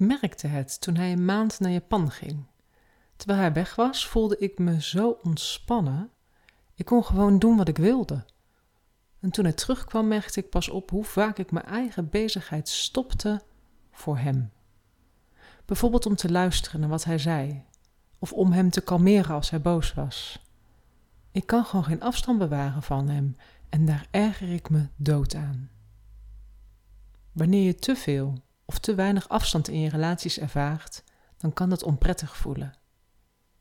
merkte het toen hij een maand naar Japan ging. Terwijl hij weg was, voelde ik me zo ontspannen. Ik kon gewoon doen wat ik wilde. En toen hij terugkwam, merkte ik pas op hoe vaak ik mijn eigen bezigheid stopte voor hem. Bijvoorbeeld om te luisteren naar wat hij zei, of om hem te kalmeren als hij boos was. Ik kan gewoon geen afstand bewaren van hem en daar erger ik me dood aan. Wanneer je te veel of te weinig afstand in je relaties ervaart, dan kan dat onprettig voelen.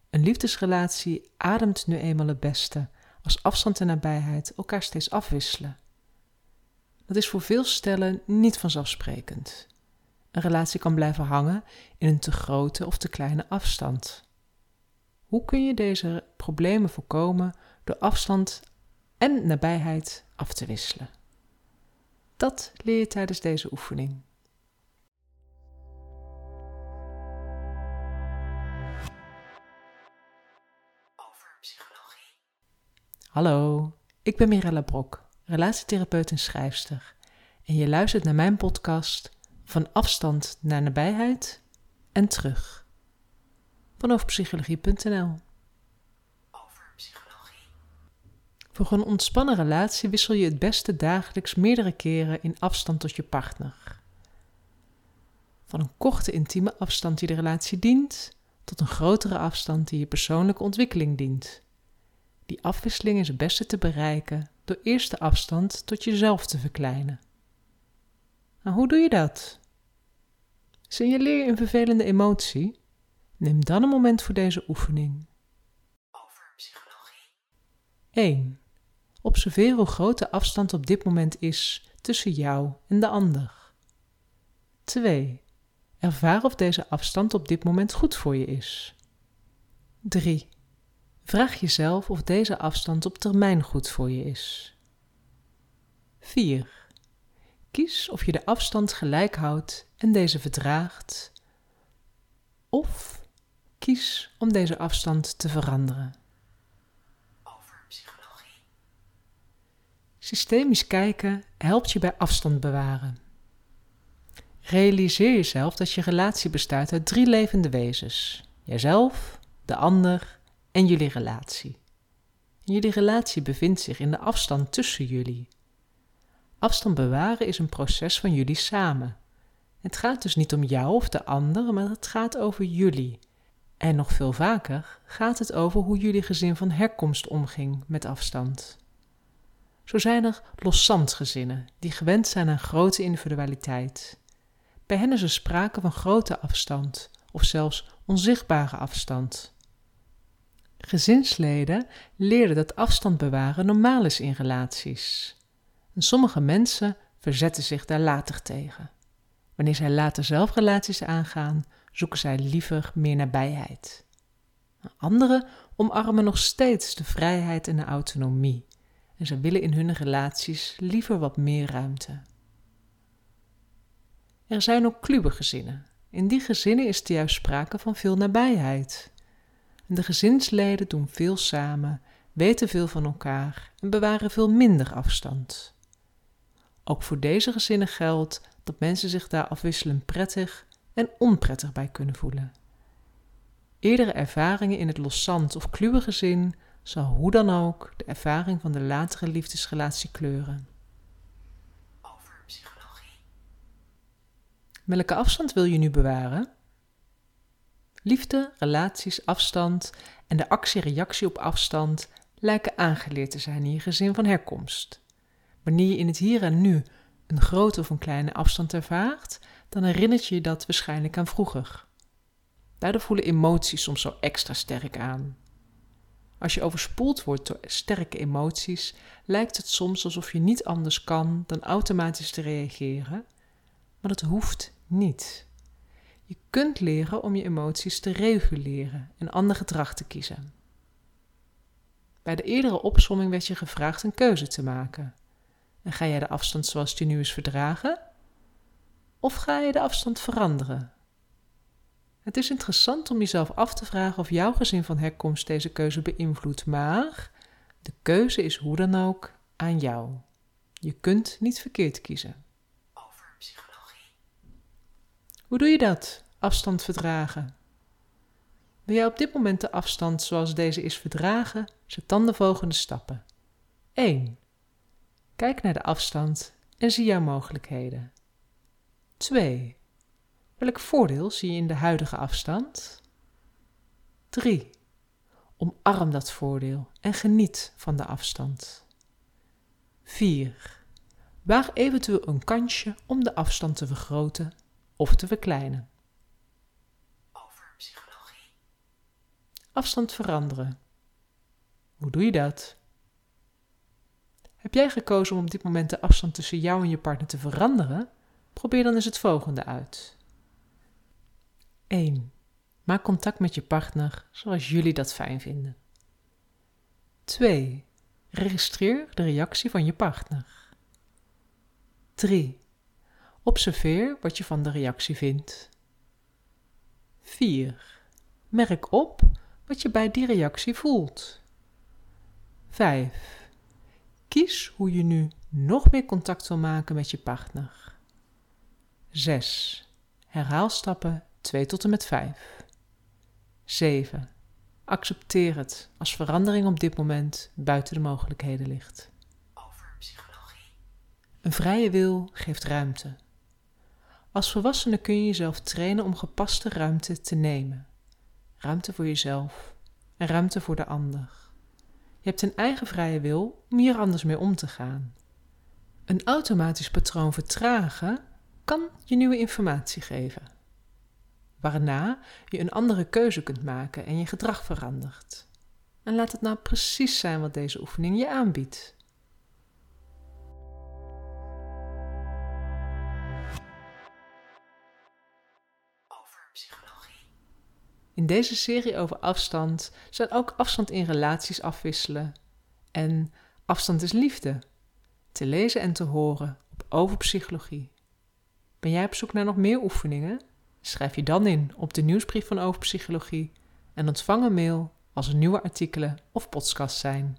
Een liefdesrelatie ademt nu eenmaal het beste als afstand en nabijheid elkaar steeds afwisselen. Dat is voor veel stellen niet vanzelfsprekend. Een relatie kan blijven hangen in een te grote of te kleine afstand. Hoe kun je deze problemen voorkomen door afstand en nabijheid af te wisselen? Dat leer je tijdens deze oefening. Hallo, ik ben Mirella Brok, relatietherapeut en schrijfster. En je luistert naar mijn podcast Van afstand naar nabijheid en terug. Vanaf psychologie.nl. Over psychologie. Voor een ontspannen relatie wissel je het beste dagelijks meerdere keren in afstand tot je partner. Van een korte intieme afstand die de relatie dient, tot een grotere afstand die je persoonlijke ontwikkeling dient. Die afwisseling is het beste te bereiken door eerst de afstand tot jezelf te verkleinen. Nou, hoe doe je dat? Signaleer je een vervelende emotie? Neem dan een moment voor deze oefening. Over psychologie. 1. Observeer hoe groot de afstand op dit moment is tussen jou en de ander. 2. Ervaar of deze afstand op dit moment goed voor je is. 3. Vraag jezelf of deze afstand op termijn goed voor je is. 4. Kies of je de afstand gelijk houdt en deze verdraagt, of kies om deze afstand te veranderen. Over psychologie. Systemisch kijken helpt je bij afstand bewaren. Realiseer jezelf dat je relatie bestaat uit drie levende wezens: jijzelf, de ander en jullie relatie. jullie relatie bevindt zich in de afstand tussen jullie. Afstand bewaren is een proces van jullie samen. Het gaat dus niet om jou of de ander, maar het gaat over jullie. En nog veel vaker gaat het over hoe jullie gezin van herkomst omging met afstand. Zo zijn er gezinnen die gewend zijn aan grote individualiteit. Bij hen is er sprake van grote afstand of zelfs onzichtbare afstand. Gezinsleden leerden dat afstand bewaren normaal is in relaties. En sommige mensen verzetten zich daar later tegen. Wanneer zij later zelf relaties aangaan, zoeken zij liever meer nabijheid. Anderen omarmen nog steeds de vrijheid en de autonomie en ze willen in hun relaties liever wat meer ruimte. Er zijn ook kluwe gezinnen. In die gezinnen is er juist sprake van veel nabijheid. De gezinsleden doen veel samen, weten veel van elkaar en bewaren veel minder afstand. Ook voor deze gezinnen geldt dat mensen zich daar afwisselend prettig en onprettig bij kunnen voelen. Eerdere ervaringen in het loszand of kluwe gezin zal hoe dan ook de ervaring van de latere liefdesrelatie kleuren. Over psychologie. Welke afstand wil je nu bewaren? Liefde, relaties, afstand en de actie-reactie op afstand lijken aangeleerd te zijn in je gezin van herkomst. Wanneer je in het hier en nu een grote of een kleine afstand ervaart, dan herinnert je je dat waarschijnlijk aan vroeger. Daardoor voelen emoties soms zo extra sterk aan. Als je overspoeld wordt door sterke emoties, lijkt het soms alsof je niet anders kan dan automatisch te reageren, maar dat hoeft niet. Je kunt leren om je emoties te reguleren en ander gedrag te kiezen. Bij de eerdere opsomming werd je gevraagd een keuze te maken. En ga jij de afstand zoals die nu is verdragen? Of ga je de afstand veranderen? Het is interessant om jezelf af te vragen of jouw gezin van herkomst deze keuze beïnvloedt, maar de keuze is hoe dan ook aan jou. Je kunt niet verkeerd kiezen. Over. Hoe doe je dat? afstand verdragen. Wil jij op dit moment de afstand zoals deze is verdragen, zet dan de volgende stappen. 1. Kijk naar de afstand en zie jouw mogelijkheden. 2. Welk voordeel zie je in de huidige afstand? 3. Omarm dat voordeel en geniet van de afstand. 4. Waag eventueel een kansje om de afstand te vergroten of te verkleinen. Over psychologie. Afstand veranderen. Hoe doe je dat? Heb jij gekozen om op dit moment de afstand tussen jou en je partner te veranderen? Probeer dan eens het volgende uit. 1. Maak contact met je partner zoals jullie dat fijn vinden. 2. Registreer de reactie van je partner. 3. Observeer wat je van de reactie vindt. 4. Merk op wat je bij die reactie voelt. 5. Kies hoe je nu nog meer contact wil maken met je partner. 6. Herhaal stappen 2 tot en met 5. 7. Accepteer het als verandering op dit moment buiten de mogelijkheden ligt. Over psychologie. Een vrije wil geeft ruimte. Als volwassene kun je jezelf trainen om gepaste ruimte te nemen. Ruimte voor jezelf en ruimte voor de ander. Je hebt een eigen vrije wil om hier anders mee om te gaan. Een automatisch patroon vertragen kan je nieuwe informatie geven. Waarna je een andere keuze kunt maken en je gedrag verandert. En laat het nou precies zijn wat deze oefening je aanbiedt. Psychologie. In deze serie over afstand zijn ook afstand in relaties afwisselen en afstand is liefde te lezen en te horen op Over Psychologie. Ben jij op zoek naar nog meer oefeningen? Schrijf je dan in op de nieuwsbrief van Over Psychologie en ontvang een mail als er nieuwe artikelen of podcasts zijn.